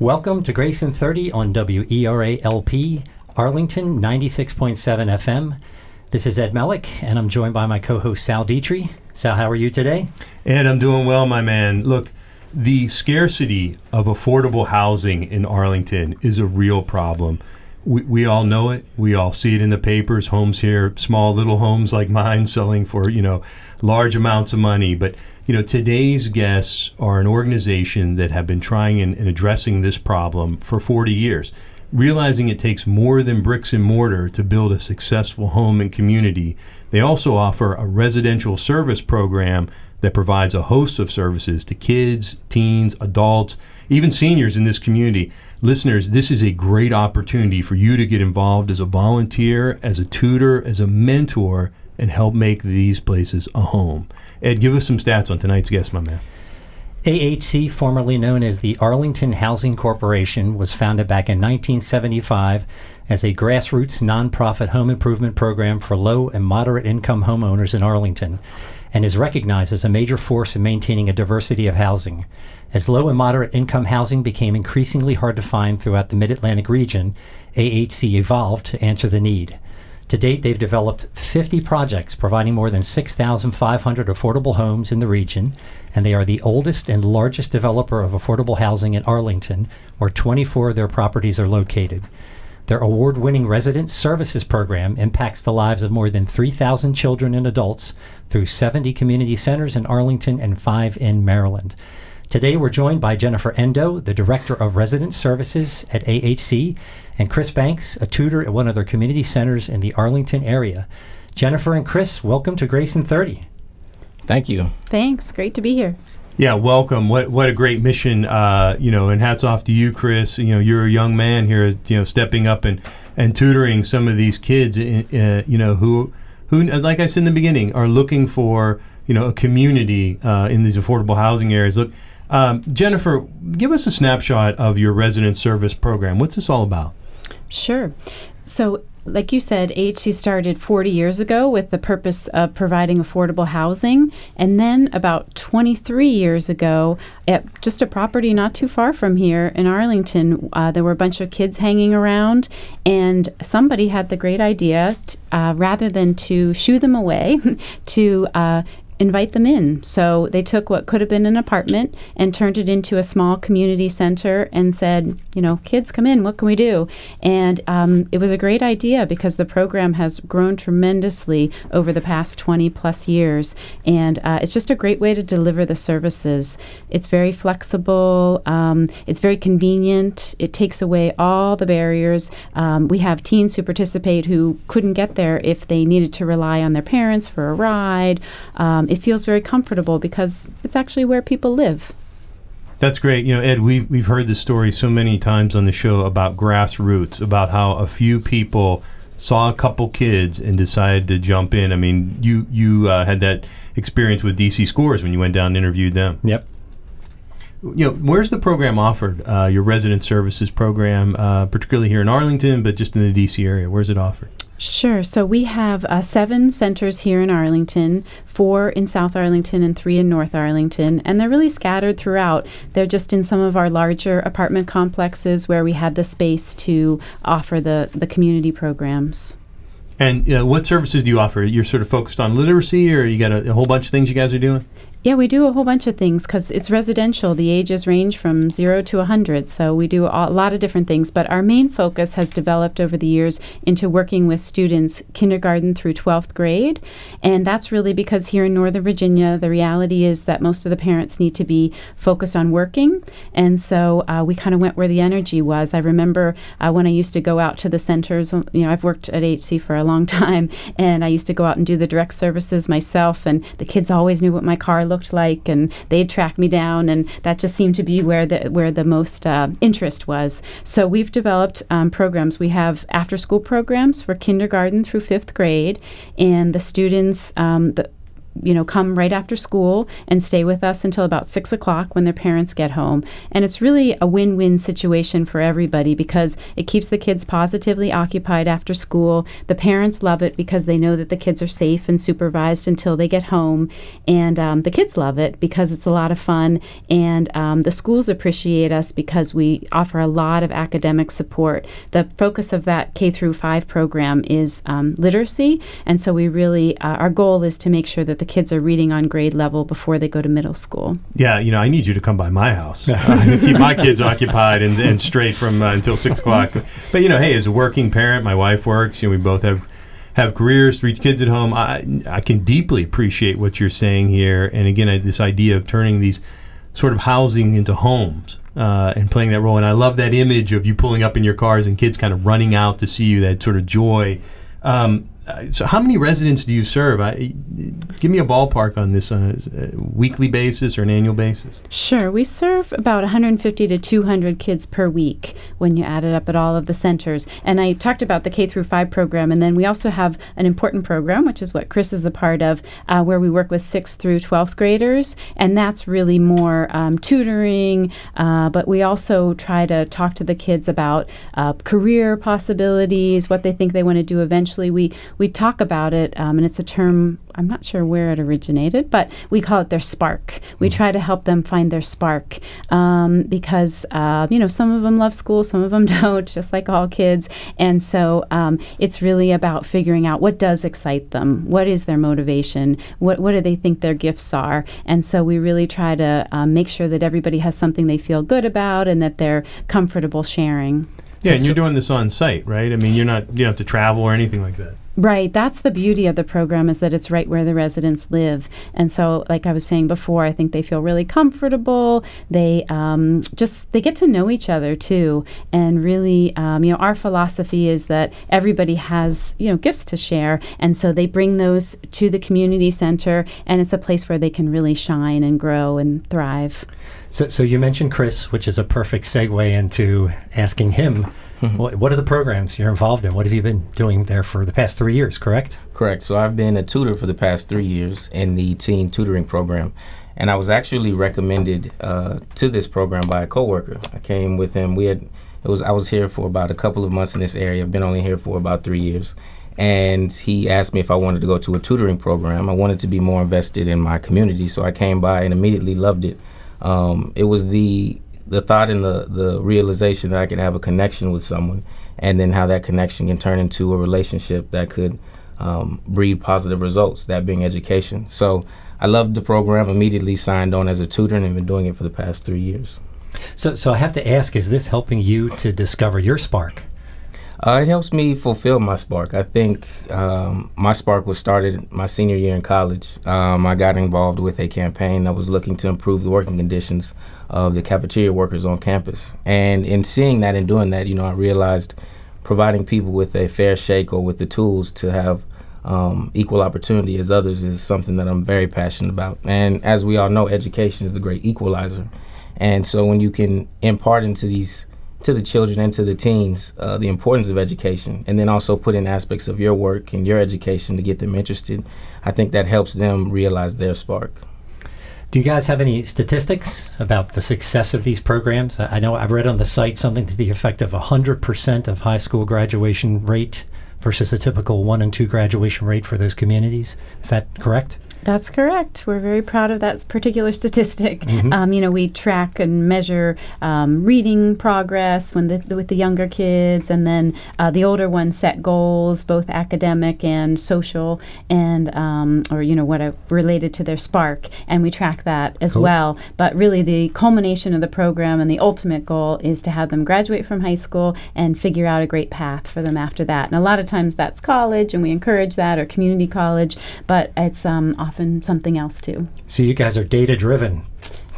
Welcome to Grayson 30 on WERA LP, Arlington 96.7 FM. This is Ed Mellick, and I'm joined by my co host Sal Dietry. Sal, how are you today? Ed, I'm doing well, my man. Look, the scarcity of affordable housing in Arlington is a real problem. We, we all know it. We all see it in the papers. Homes here, small little homes like mine, selling for you know large amounts of money. But you know, today's guests are an organization that have been trying and, and addressing this problem for 40 years. Realizing it takes more than bricks and mortar to build a successful home and community, they also offer a residential service program that provides a host of services to kids, teens, adults, even seniors in this community. Listeners, this is a great opportunity for you to get involved as a volunteer, as a tutor, as a mentor, and help make these places a home. Ed, give us some stats on tonight's guest, my man. AHC, formerly known as the Arlington Housing Corporation, was founded back in 1975 as a grassroots nonprofit home improvement program for low and moderate income homeowners in Arlington and is recognized as a major force in maintaining a diversity of housing. As low and moderate income housing became increasingly hard to find throughout the mid Atlantic region, AHC evolved to answer the need. To date, they've developed 50 projects providing more than 6,500 affordable homes in the region, and they are the oldest and largest developer of affordable housing in Arlington, where 24 of their properties are located. Their award winning resident services program impacts the lives of more than 3,000 children and adults through 70 community centers in Arlington and five in Maryland. Today, we're joined by Jennifer Endo, the Director of Resident Services at AHC, and Chris Banks, a tutor at one of their community centers in the Arlington area. Jennifer and Chris, welcome to Grayson 30. Thank you. Thanks. Great to be here. Yeah, welcome. What what a great mission, uh, you know, and hats off to you, Chris. You know, you're a young man here, you know, stepping up and, and tutoring some of these kids, uh, you know, who who, like I said in the beginning, are looking for you know a community uh, in these affordable housing areas. Look, um, Jennifer, give us a snapshot of your resident service program. What's this all about? Sure. So, like you said, AHC started 40 years ago with the purpose of providing affordable housing. And then about 23 years ago, at just a property not too far from here in Arlington, uh, there were a bunch of kids hanging around, and somebody had the great idea, t- uh, rather than to shoo them away, to uh, invite them in. So they took what could have been an apartment and turned it into a small community center and said, you know, kids come in, what can we do? And um, it was a great idea because the program has grown tremendously over the past 20 plus years. And uh, it's just a great way to deliver the services. It's very flexible, um, it's very convenient, it takes away all the barriers. Um, we have teens who participate who couldn't get there if they needed to rely on their parents for a ride. Um, it feels very comfortable because it's actually where people live. That's great. You know, Ed, we've, we've heard this story so many times on the show about grassroots, about how a few people saw a couple kids and decided to jump in. I mean, you you uh, had that experience with DC Scores when you went down and interviewed them. Yep. You know, where's the program offered? Uh, your resident services program, uh, particularly here in Arlington, but just in the DC area. Where's it offered? Sure. So we have uh, seven centers here in Arlington, four in South Arlington and three in North Arlington, and they're really scattered throughout. They're just in some of our larger apartment complexes where we had the space to offer the, the community programs. And uh, what services do you offer? You're sort of focused on literacy, or you got a, a whole bunch of things you guys are doing? Yeah, we do a whole bunch of things because it's residential. The ages range from zero to 100, so we do a lot of different things. But our main focus has developed over the years into working with students kindergarten through 12th grade. And that's really because here in Northern Virginia, the reality is that most of the parents need to be focused on working. And so uh, we kind of went where the energy was. I remember uh, when I used to go out to the centers, you know, I've worked at HC for a long time, and I used to go out and do the direct services myself, and the kids always knew what my car looked like, and they'd track me down, and that just seemed to be where the where the most uh, interest was. So we've developed um, programs. We have after school programs for kindergarten through fifth grade, and the students um, the you know, come right after school and stay with us until about six o'clock when their parents get home. And it's really a win win situation for everybody because it keeps the kids positively occupied after school. The parents love it because they know that the kids are safe and supervised until they get home. And um, the kids love it because it's a lot of fun. And um, the schools appreciate us because we offer a lot of academic support. The focus of that K through 5 program is um, literacy. And so we really, uh, our goal is to make sure that the kids are reading on grade level before they go to middle school. Yeah, you know, I need you to come by my house. uh, keep my kids occupied and, and straight from uh, until six o'clock. But you know, hey, as a working parent, my wife works. You know, we both have have careers, three kids at home. I I can deeply appreciate what you're saying here. And again, I, this idea of turning these sort of housing into homes. Uh, and playing that role, and I love that image of you pulling up in your cars and kids kind of running out to see you. That sort of joy. Um, uh, so how many residents do you serve? I, give me a ballpark on this on a, weekly basis or an annual basis. Sure, we serve about 150 to 200 kids per week when you add it up at all of the centers. And I talked about the K through 5 program, and then we also have an important program, which is what Chris is a part of, uh, where we work with 6th through 12th graders, and that's really more um, tutoring. Uh, but we also try to talk to the kids about uh, career possibilities, what they think they want to do eventually. We we talk about it, um, and it's a term I'm not sure where it originated, but we call it their spark. We mm. try to help them find their spark um, because uh, you know some of them love school, some of them don't, just like all kids, and so um, it's really about figuring out what does excite them, what is their motivation, what what do they think their gifts are, and so we really try to um, make sure that everybody has something they feel good about and that they're comfortable sharing. Yeah, so, and you're doing this on site, right? I mean, you're not you don't have to travel or anything like that. Right. That's the beauty of the program is that it's right where the residents live. And so, like I was saying before, I think they feel really comfortable. They um, just they get to know each other too. And really, um, you know, our philosophy is that everybody has you know gifts to share, and so they bring those to the community center, and it's a place where they can really shine and grow and thrive. So, so you mentioned Chris, which is a perfect segue into asking him Mm-hmm. What, what, are the programs you're involved in? What have you been doing there for the past three years, correct? Correct. So I've been a tutor for the past three years in the teen tutoring program. And I was actually recommended uh, to this program by a coworker. I came with him. We had it was I was here for about a couple of months in this area. I've been only here for about three years. And he asked me if I wanted to go to a tutoring program. I wanted to be more invested in my community, so I came by and immediately loved it. Um, it was the the thought and the the realization that I could have a connection with someone, and then how that connection can turn into a relationship that could um, breed positive results. That being education. So I loved the program. Immediately signed on as a tutor and have been doing it for the past three years. So, so I have to ask: Is this helping you to discover your spark? Uh, it helps me fulfill my spark. I think um, my spark was started my senior year in college. Um, I got involved with a campaign that was looking to improve the working conditions of the cafeteria workers on campus. And in seeing that and doing that, you know, I realized providing people with a fair shake or with the tools to have um, equal opportunity as others is something that I'm very passionate about. And as we all know, education is the great equalizer. And so when you can impart into these to the children and to the teens uh, the importance of education, and then also put in aspects of your work and your education to get them interested. I think that helps them realize their spark. Do you guys have any statistics about the success of these programs? I know i've read on the site something to the effect of 100% of high school graduation rate versus a typical one and two graduation rate for those communities. Is that correct? That's correct. We're very proud of that particular statistic. Mm-hmm. Um, you know, we track and measure um, reading progress when the, with the younger kids, and then uh, the older ones set goals, both academic and social, and um, or you know what are related to their spark, and we track that as cool. well. But really, the culmination of the program and the ultimate goal is to have them graduate from high school and figure out a great path for them after that. And a lot of times that's college, and we encourage that, or community college, but it's um, often something else too. So you guys are data driven.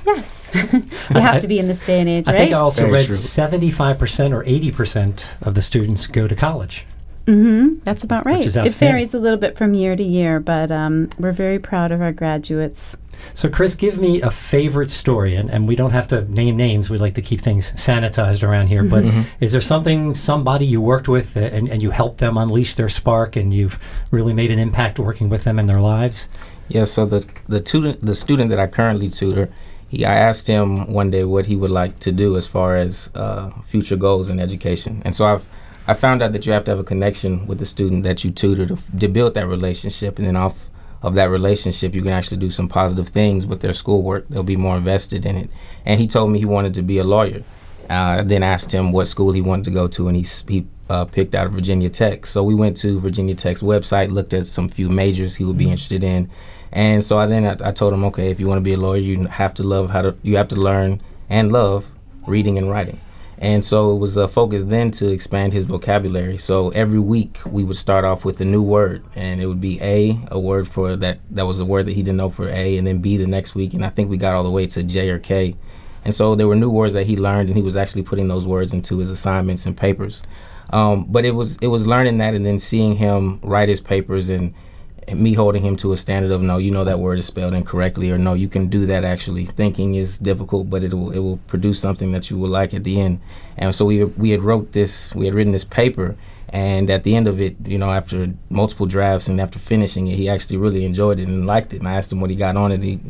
Yes, you have to be in this day and age, I right? think I also Very read seventy-five percent or eighty percent of the students go to college. Mm-hmm. That's about right. It varies a little bit from year to year, but um, we're very proud of our graduates. So, Chris, give me a favorite story, and, and we don't have to name names. We like to keep things sanitized around here. But mm-hmm. is there something, somebody you worked with, uh, and, and you helped them unleash their spark, and you've really made an impact working with them in their lives? Yeah, so the the tutor, the student that I currently tutor, he I asked him one day what he would like to do as far as uh, future goals in education, and so I've I found out that you have to have a connection with the student that you tutor to, to build that relationship, and then off of that relationship, you can actually do some positive things with their schoolwork. They'll be more invested in it. And he told me he wanted to be a lawyer. Uh, I then asked him what school he wanted to go to, and he he uh, picked out Virginia Tech. So we went to Virginia Tech's website, looked at some few majors he would be interested in, and so I then I, I told him, okay, if you want to be a lawyer, you have to love how to you have to learn and love reading and writing. And so it was a focus then to expand his vocabulary. So every week we would start off with a new word, and it would be A, a word for that that was a word that he didn't know for A, and then B the next week, and I think we got all the way to J or K. And so there were new words that he learned, and he was actually putting those words into his assignments and papers. Um, but it was it was learning that, and then seeing him write his papers and me holding him to a standard of no, you know that word is spelled incorrectly, or no, you can do that. Actually, thinking is difficult, but it will it will produce something that you will like at the end. And so we we had wrote this, we had written this paper, and at the end of it, you know, after multiple drafts and after finishing it, he actually really enjoyed it and liked it. And I asked him what he got on it. He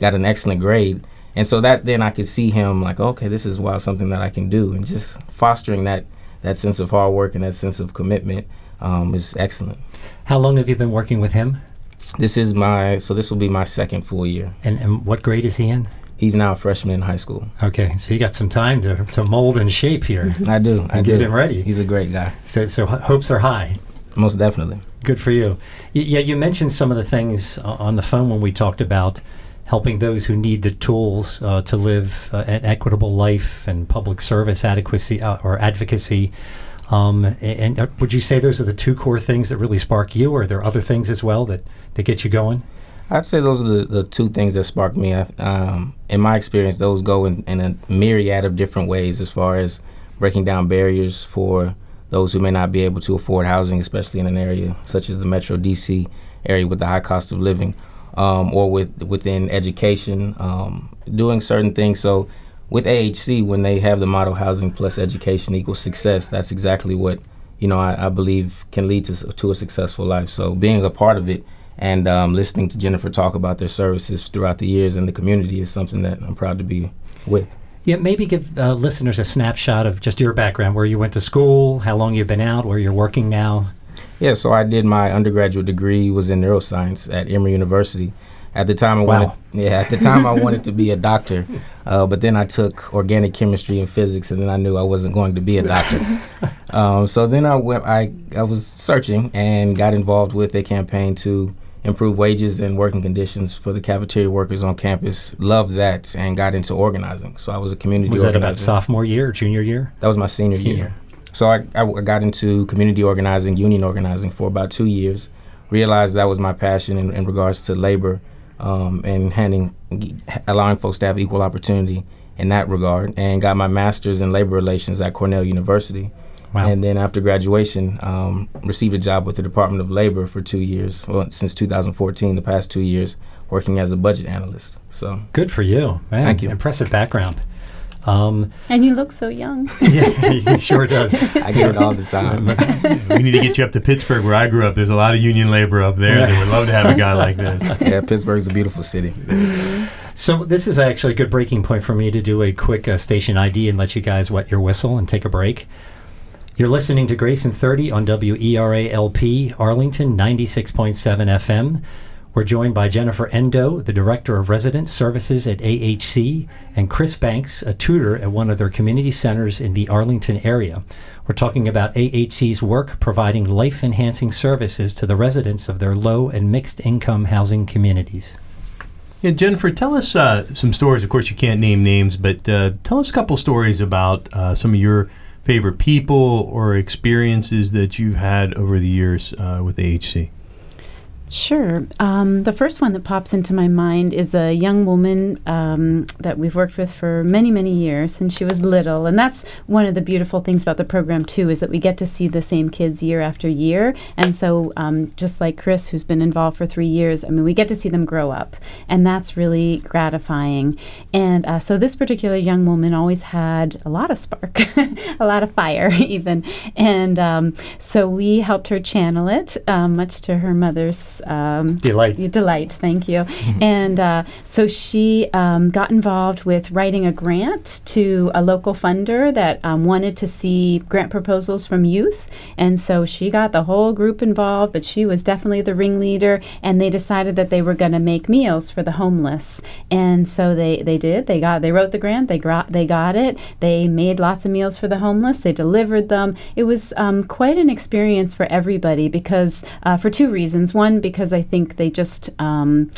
got an excellent grade. And so that then I could see him like, okay, this is wow, something that I can do, and just fostering that that sense of hard work and that sense of commitment um, is excellent. How long have you been working with him? This is my so this will be my second full year. And, and what grade is he in? He's now a freshman in high school. Okay, so you got some time to, to mold and shape here. I do. I get do. him ready. He's a great guy. So, so hopes are high. Most definitely. Good for you. Y- yeah, you mentioned some of the things on the phone when we talked about helping those who need the tools uh, to live uh, an equitable life and public service adequacy uh, or advocacy. Um, a- and, uh, would you say those are the two core things that really spark you, or are there other things as well that, that get you going? I'd say those are the, the two things that spark me. Um, in my experience, those go in, in a myriad of different ways as far as breaking down barriers for those who may not be able to afford housing, especially in an area such as the Metro DC area with the high cost of living, um, or with within education, um, doing certain things. So with AHC, when they have the model housing plus education equals success, that's exactly what you know I, I believe can lead to to a successful life. So being a part of it and um, listening to Jennifer talk about their services throughout the years in the community is something that I'm proud to be with. Yeah, maybe give uh, listeners a snapshot of just your background, where you went to school, how long you've been out, where you're working now. Yeah, so I did my undergraduate degree was in neuroscience at Emory University. At the time, I Wow. wanted yeah at the time I wanted to be a doctor, uh, but then I took organic chemistry and physics, and then I knew I wasn't going to be a doctor. um, so then I went I I was searching and got involved with a campaign to improve wages and working conditions for the cafeteria workers on campus. Loved that and got into organizing. So I was a community Was that about sophomore year or junior year? That was my senior, Senior. year. So I got into community organizing, union organizing for about two years. Realized that was my passion in, in regards to labor um, and handing, allowing folks to have equal opportunity in that regard. And got my master's in labor relations at Cornell University. Wow. And then after graduation, um, received a job with the Department of Labor for two years. Well, since 2014, the past two years, working as a budget analyst. So Good for you. Man, Thank you. Impressive background. Um, And you look so young. yeah, he sure does. I get it all the time. we need to get you up to Pittsburgh, where I grew up. There's a lot of union labor up there. They would love to have a guy like this. yeah, Pittsburgh's a beautiful city. So this is actually a good breaking point for me to do a quick uh, station ID and let you guys wet your whistle and take a break. You're listening to Grayson 30 on WERALP Arlington 96.7 FM. We're joined by Jennifer Endo, the Director of Resident Services at AHC, and Chris Banks, a tutor at one of their community centers in the Arlington area. We're talking about AHC's work providing life enhancing services to the residents of their low and mixed income housing communities. Yeah, Jennifer, tell us uh, some stories. Of course, you can't name names, but uh, tell us a couple stories about uh, some of your favorite people or experiences that you've had over the years uh, with AHC. Sure. Um, the first one that pops into my mind is a young woman um, that we've worked with for many, many years since she was little. And that's one of the beautiful things about the program, too, is that we get to see the same kids year after year. And so, um, just like Chris, who's been involved for three years, I mean, we get to see them grow up. And that's really gratifying. And uh, so, this particular young woman always had a lot of spark, a lot of fire, even. And um, so, we helped her channel it, um, much to her mother's um, Delight. Delight, thank you. and uh, so she um, got involved with writing a grant to a local funder that um, wanted to see grant proposals from youth. And so she got the whole group involved, but she was definitely the ringleader. And they decided that they were going to make meals for the homeless. And so they, they did. They got they wrote the grant. They got they got it. They made lots of meals for the homeless. They delivered them. It was um, quite an experience for everybody because uh, for two reasons. One, because I think they just um,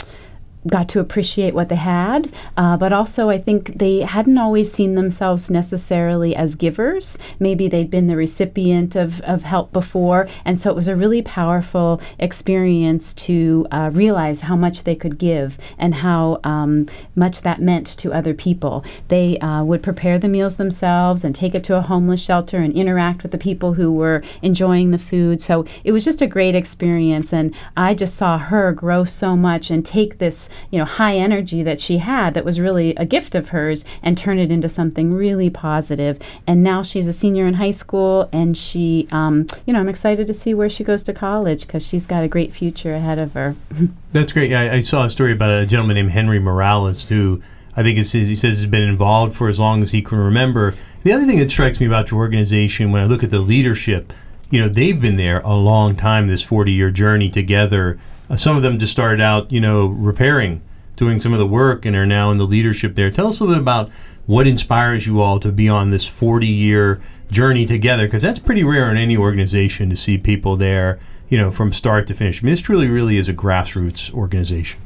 got to appreciate what they had, uh, but also I think they hadn't always seen themselves necessarily as givers. Maybe they'd been the recipient of, of help before, and so it was a really powerful experience to uh, realize how much they could give and how um, much that meant to other people. They uh, would prepare the meals themselves and take it to a homeless shelter and interact with the people who were enjoying the food. So it was just a great experience, and I just saw her grow so much and take this you know high energy that she had that was really a gift of hers and turn it into something really positive and now she's a senior in high school and she um, you know i'm excited to see where she goes to college because she's got a great future ahead of her That's great. I, I saw a story about a gentleman named Henry Morales who I think is, he says has been involved for as long as he can remember. The other thing that strikes me about your organization when I look at the leadership, you know, they've been there a long time, this 40 year journey together. Uh, some of them just started out, you know, repairing, doing some of the work, and are now in the leadership there. Tell us a little bit about what inspires you all to be on this 40 year journey together, because that's pretty rare in any organization to see people there, you know, from start to finish. I mean, this truly, really is a grassroots organization.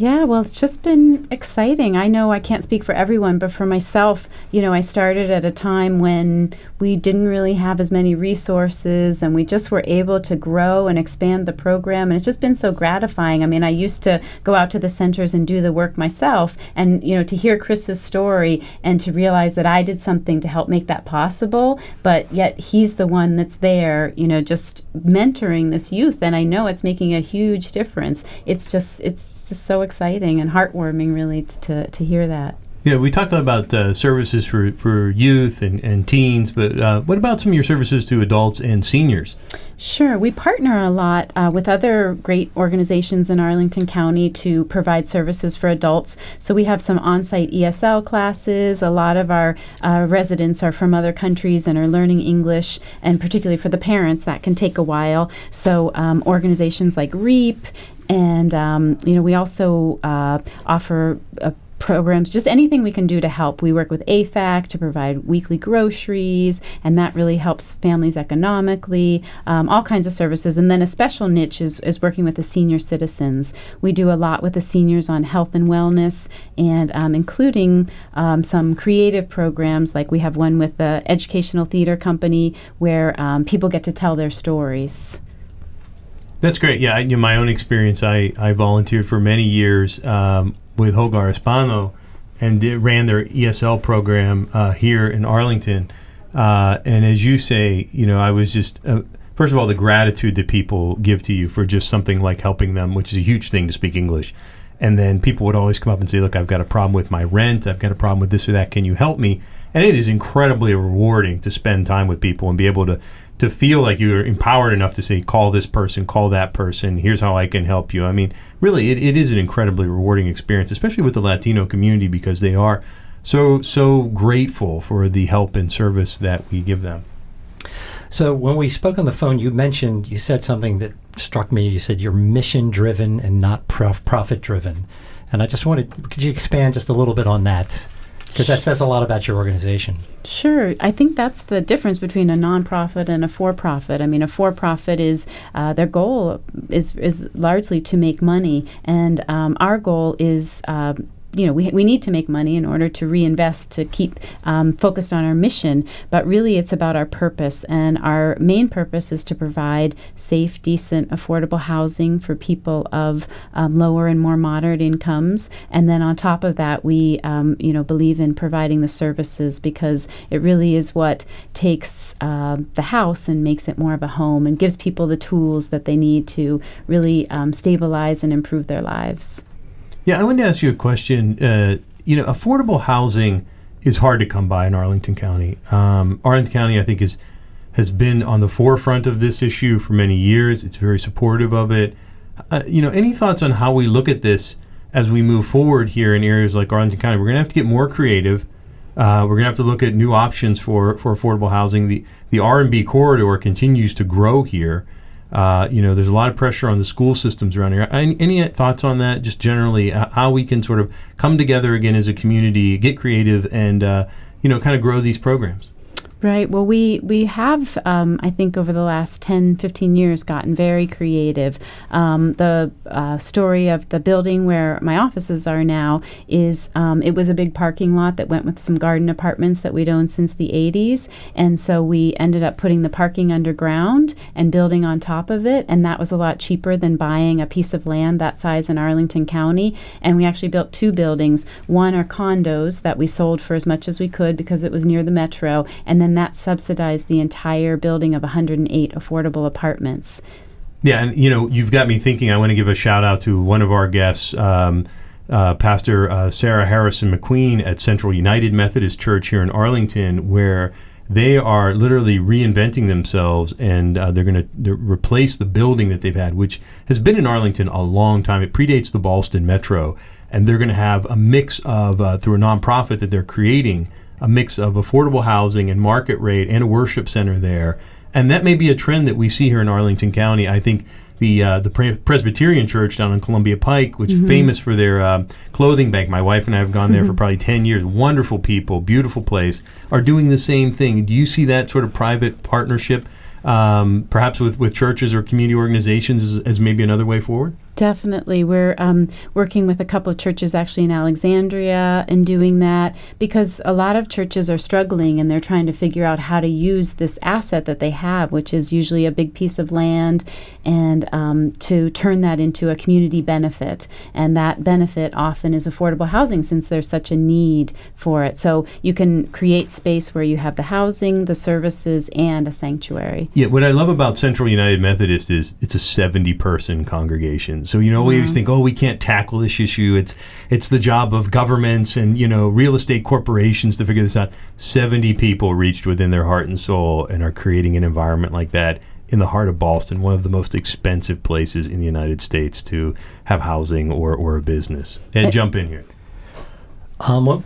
Yeah, well, it's just been exciting. I know I can't speak for everyone, but for myself, you know, I started at a time when we didn't really have as many resources and we just were able to grow and expand the program. And it's just been so gratifying. I mean, I used to go out to the centers and do the work myself. And, you know, to hear Chris's story and to realize that I did something to help make that possible, but yet he's the one that's there, you know, just mentoring this youth. And I know it's making a huge difference. It's just, it's just so exciting and heartwarming, really, to, to hear that. Yeah, we talked about uh, services for, for youth and, and teens, but uh, what about some of your services to adults and seniors? Sure. We partner a lot uh, with other great organizations in Arlington County to provide services for adults. So we have some on site ESL classes. A lot of our uh, residents are from other countries and are learning English, and particularly for the parents, that can take a while. So um, organizations like REEP and um, you know we also uh, offer a programs, just anything we can do to help. We work with AFAC to provide weekly groceries, and that really helps families economically, um, all kinds of services. And then a special niche is, is working with the senior citizens. We do a lot with the seniors on health and wellness, and um, including um, some creative programs, like we have one with the Educational Theater Company where um, people get to tell their stories. That's great. Yeah, in my own experience, I, I volunteered for many years um, with Hogar Hispano and did, ran their ESL program uh, here in Arlington. Uh, and as you say, you know, I was just, uh, first of all, the gratitude that people give to you for just something like helping them, which is a huge thing to speak English. And then people would always come up and say, Look, I've got a problem with my rent. I've got a problem with this or that. Can you help me? And it is incredibly rewarding to spend time with people and be able to to feel like you're empowered enough to say, call this person, call that person, here's how I can help you. I mean, really, it, it is an incredibly rewarding experience, especially with the Latino community because they are so, so grateful for the help and service that we give them. So when we spoke on the phone, you mentioned, you said something that struck me. You said you're mission driven and not prof- profit driven. And I just wanted, could you expand just a little bit on that? Because that says a lot about your organization. Sure. I think that's the difference between a nonprofit and a for-profit. I mean, a for-profit is uh, their goal is is largely to make money, and um, our goal is. Uh, you know, we, we need to make money in order to reinvest to keep um, focused on our mission, but really it's about our purpose. And our main purpose is to provide safe, decent, affordable housing for people of um, lower and more moderate incomes. And then on top of that, we, um, you know, believe in providing the services because it really is what takes uh, the house and makes it more of a home and gives people the tools that they need to really um, stabilize and improve their lives. Yeah, I wanted to ask you a question. Uh, you know, affordable housing is hard to come by in Arlington County. Um, Arlington County, I think, is has been on the forefront of this issue for many years. It's very supportive of it. Uh, you know, any thoughts on how we look at this as we move forward here in areas like Arlington County? We're going to have to get more creative. Uh, we're going to have to look at new options for, for affordable housing. The the R and B corridor continues to grow here. Uh, you know, there's a lot of pressure on the school systems around here. Any, thoughts on that? Just generally, uh, how we can sort of come together again as a community, get creative, and uh, you know, kind of grow these programs. Right. Well, we we have, um, I think, over the last 10, 15 years, gotten very creative. Um, the uh, story of the building where my offices are now is um, it was a big parking lot that went with some garden apartments that we'd owned since the 80s. And so we ended up putting the parking underground and building on top of it. And that was a lot cheaper than buying a piece of land that size in Arlington County. And we actually built two buildings. One are condos that we sold for as much as we could because it was near the metro. And then and that subsidized the entire building of 108 affordable apartments. Yeah, and you know, you've got me thinking. I want to give a shout out to one of our guests, um, uh, Pastor uh, Sarah Harrison McQueen at Central United Methodist Church here in Arlington, where they are literally reinventing themselves and uh, they're going to replace the building that they've had, which has been in Arlington a long time. It predates the Ballston Metro, and they're going to have a mix of uh, through a nonprofit that they're creating a mix of affordable housing and market rate and a worship center there. And that may be a trend that we see here in Arlington County. I think the uh, the Presbyterian Church down on Columbia Pike, which mm-hmm. is famous for their uh, clothing bank. My wife and I have gone there for probably ten years. Wonderful people, beautiful place, are doing the same thing. Do you see that sort of private partnership, um, perhaps with, with churches or community organizations, as, as maybe another way forward? Definitely. We're um, working with a couple of churches actually in Alexandria and doing that because a lot of churches are struggling and they're trying to figure out how to use this asset that they have, which is usually a big piece of land, and um, to turn that into a community benefit. And that benefit often is affordable housing since there's such a need for it. So you can create space where you have the housing, the services, and a sanctuary. Yeah, what I love about Central United Methodist is it's a 70 person congregation. So you know, we always think, oh, we can't tackle this issue. It's it's the job of governments and you know real estate corporations to figure this out. Seventy people reached within their heart and soul and are creating an environment like that in the heart of Ballston, one of the most expensive places in the United States to have housing or, or a business. And uh, jump in here. Um, well,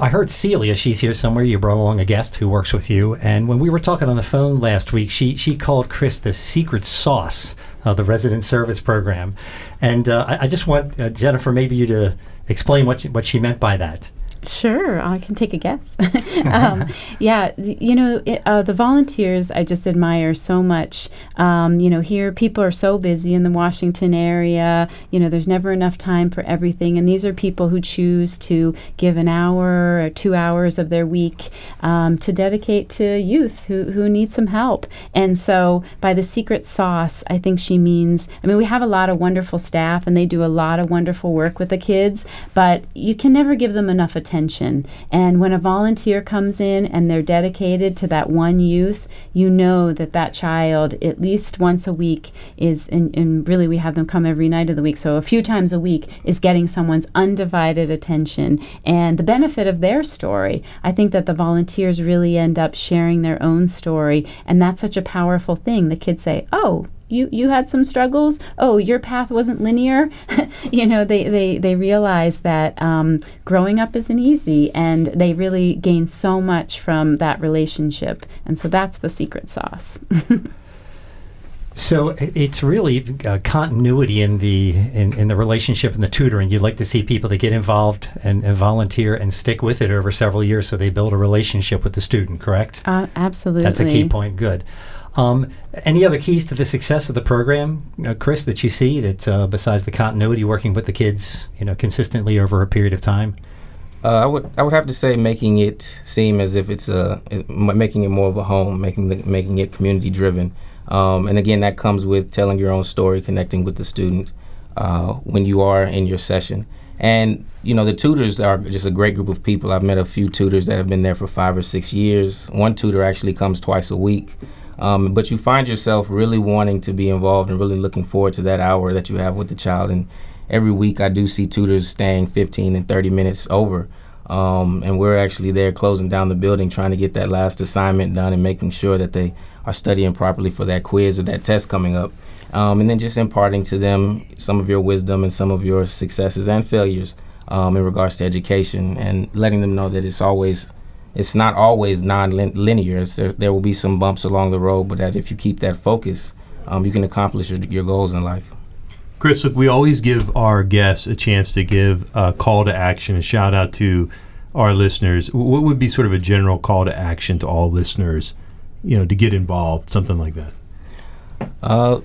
I heard Celia, she's here somewhere. You brought along a guest who works with you. And when we were talking on the phone last week, she, she called Chris the secret sauce of the resident service program. And uh, I, I, just want, uh, Jennifer, maybe you to explain what, what she meant by that. Sure, I can take a guess. um, yeah, you know, it, uh, the volunteers I just admire so much. Um, you know, here people are so busy in the Washington area. You know, there's never enough time for everything. And these are people who choose to give an hour or two hours of their week um, to dedicate to youth who, who need some help. And so by the secret sauce, I think she means, I mean, we have a lot of wonderful staff and they do a lot of wonderful work with the kids, but you can never give them enough attention attention. And when a volunteer comes in and they're dedicated to that one youth, you know that that child, at least once a week, is, and, and really we have them come every night of the week, so a few times a week, is getting someone's undivided attention. And the benefit of their story, I think that the volunteers really end up sharing their own story. And that's such a powerful thing. The kids say, oh, you you had some struggles oh your path wasn't linear you know they they they realize that um, growing up isn't easy and they really gain so much from that relationship and so that's the secret sauce So it's really uh, continuity in the in, in the relationship and the tutoring. You'd like to see people that get involved and, and, volunteer and stick with it over several years, so they build a relationship with the student. Correct? Uh, absolutely. That's a key point. Good. Um, any other keys to the success of the program, uh, Chris, that you see that uh, besides the continuity, working with the kids, you know, consistently over a period of time? Uh, I would I would have to say making it seem as if it's a it, making it more of a home, making the, making it community driven, um, and again that comes with telling your own story, connecting with the student uh, when you are in your session, and you know the tutors are just a great group of people. I've met a few tutors that have been there for five or six years. One tutor actually comes twice a week. Um, but you find yourself really wanting to be involved and really looking forward to that hour that you have with the child. And every week I do see tutors staying 15 and 30 minutes over. Um, and we're actually there closing down the building, trying to get that last assignment done and making sure that they are studying properly for that quiz or that test coming up. Um, and then just imparting to them some of your wisdom and some of your successes and failures um, in regards to education and letting them know that it's always it's not always non-linear there, there, will be some bumps along the road but that if you keep that focus um, you can accomplish your, your goals in life. Chris look we always give our guests a chance to give a call to action a shout out to our listeners. What would be sort of a general call to action to all listeners you know to get involved something like that? Uh,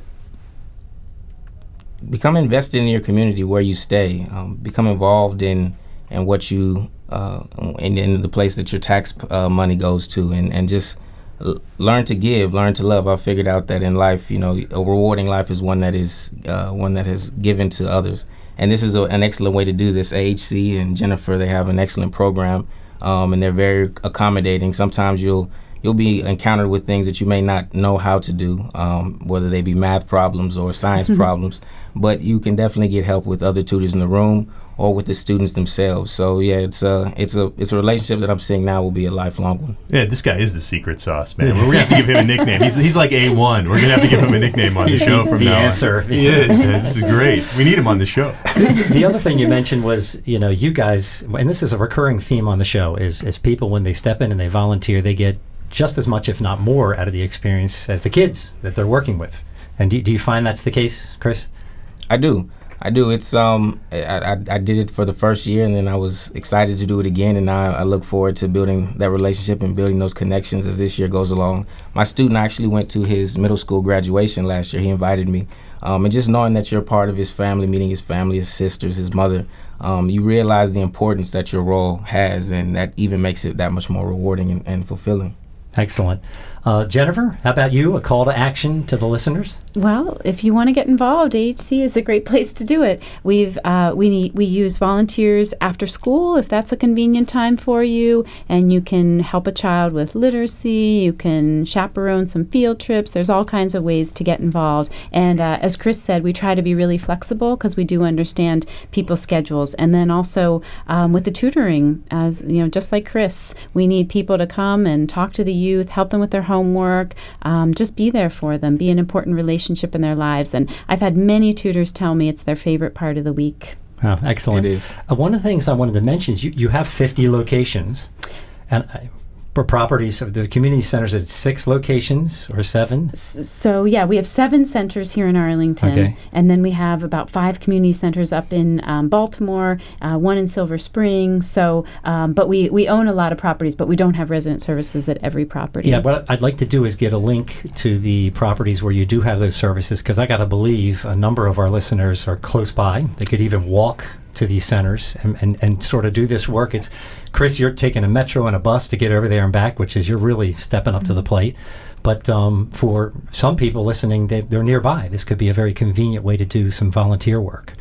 become invested in your community where you stay. Um, become involved in in what you uh, in, in the place that your tax uh, money goes to, and and just l- learn to give, learn to love. I figured out that in life, you know, a rewarding life is one that is uh, one that has given to others, and this is a, an excellent way to do this. AHC and Jennifer, they have an excellent program, um, and they're very accommodating. Sometimes you'll you'll be encountered with things that you may not know how to do, um, whether they be math problems or science problems. But you can definitely get help with other tutors in the room or with the students themselves. So yeah, it's a it's a it's a relationship that I'm seeing now will be a lifelong one. Yeah, this guy is the secret sauce, man. We're gonna have to give him a nickname. He's, he's like A one. We're gonna have to give him a nickname on the show from the now answer. on. He is. This is great. We need him on the show. the other thing you mentioned was you know you guys, and this is a recurring theme on the show is is people when they step in and they volunteer, they get just as much, if not more, out of the experience as the kids that they're working with. And do, do you find that's the case, Chris? I do. I do. It's um, I, I, I, did it for the first year, and then I was excited to do it again, and now I look forward to building that relationship and building those connections as this year goes along. My student actually went to his middle school graduation last year. He invited me, um, and just knowing that you're part of his family, meeting his family, his sisters, his mother, um, you realize the importance that your role has, and that even makes it that much more rewarding and, and fulfilling. Excellent. Uh, Jennifer, how about you? A call to action to the listeners? Well, if you want to get involved, AHC is a great place to do it. We've uh, we need we use volunteers after school if that's a convenient time for you, and you can help a child with literacy. You can chaperone some field trips. There's all kinds of ways to get involved. And uh, as Chris said, we try to be really flexible because we do understand people's schedules. And then also um, with the tutoring, as you know, just like Chris, we need people to come and talk to the youth, help them with their homework, um, just be there for them, be an important relationship in their lives. And I've had many tutors tell me it's their favorite part of the week. Oh, excellent. It is. Uh, one of the things I wanted to mention is you, you have 50 locations. And I, for properties of the community centers at six locations or seven? So, yeah, we have seven centers here in Arlington. Okay. And then we have about five community centers up in um, Baltimore, uh, one in Silver Spring. So, um, but we, we own a lot of properties, but we don't have resident services at every property. Yeah, what I'd like to do is get a link to the properties where you do have those services because I got to believe a number of our listeners are close by. They could even walk to these centers and, and, and sort of do this work. It's Chris, you're taking a metro and a bus to get over there and back, which is you're really stepping up mm-hmm. to the mm-hmm. plate. But um, for some people listening, they, they're nearby. This could be a very convenient way to do some volunteer work.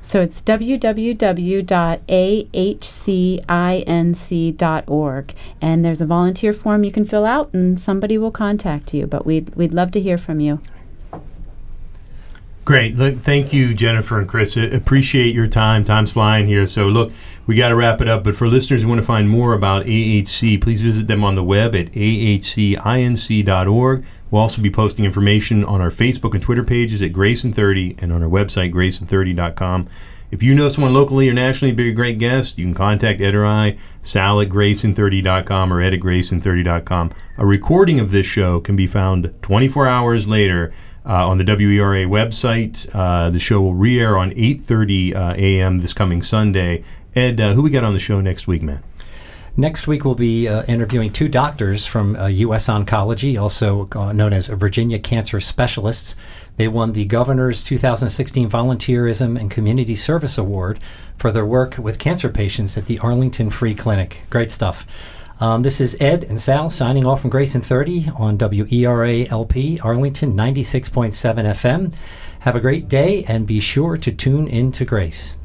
So it's www.ahcinc.org, and there's a volunteer form you can fill out, and somebody will contact you. But we'd we'd love to hear from you. Great. Look, thank you, Jennifer and Chris. I appreciate your time. Time's flying here. So, look, we got to wrap it up. But for listeners who want to find more about AHC, please visit them on the web at ahcinc.org. We'll also be posting information on our Facebook and Twitter pages at Grayson30 and on our website, grayson30.com. If you know someone locally or nationally be a great guest, you can contact Ed or I, Sal at Grayson30.com or Ed at Grayson30.com. A recording of this show can be found 24 hours later uh, on the WERA website. Uh, the show will re-air on 8:30 uh, a.m. this coming Sunday. Ed, uh, who we got on the show next week, man? Next week, we'll be uh, interviewing two doctors from U.S. Uh, Oncology, also known as Virginia Cancer Specialists. They won the Governor's 2016 Volunteerism and Community Service Award for their work with cancer patients at the Arlington Free Clinic. Great stuff. Um, this is Ed and Sal signing off from Grayson 30 on WERA LP Arlington 96.7 FM. Have a great day and be sure to tune in to Grace.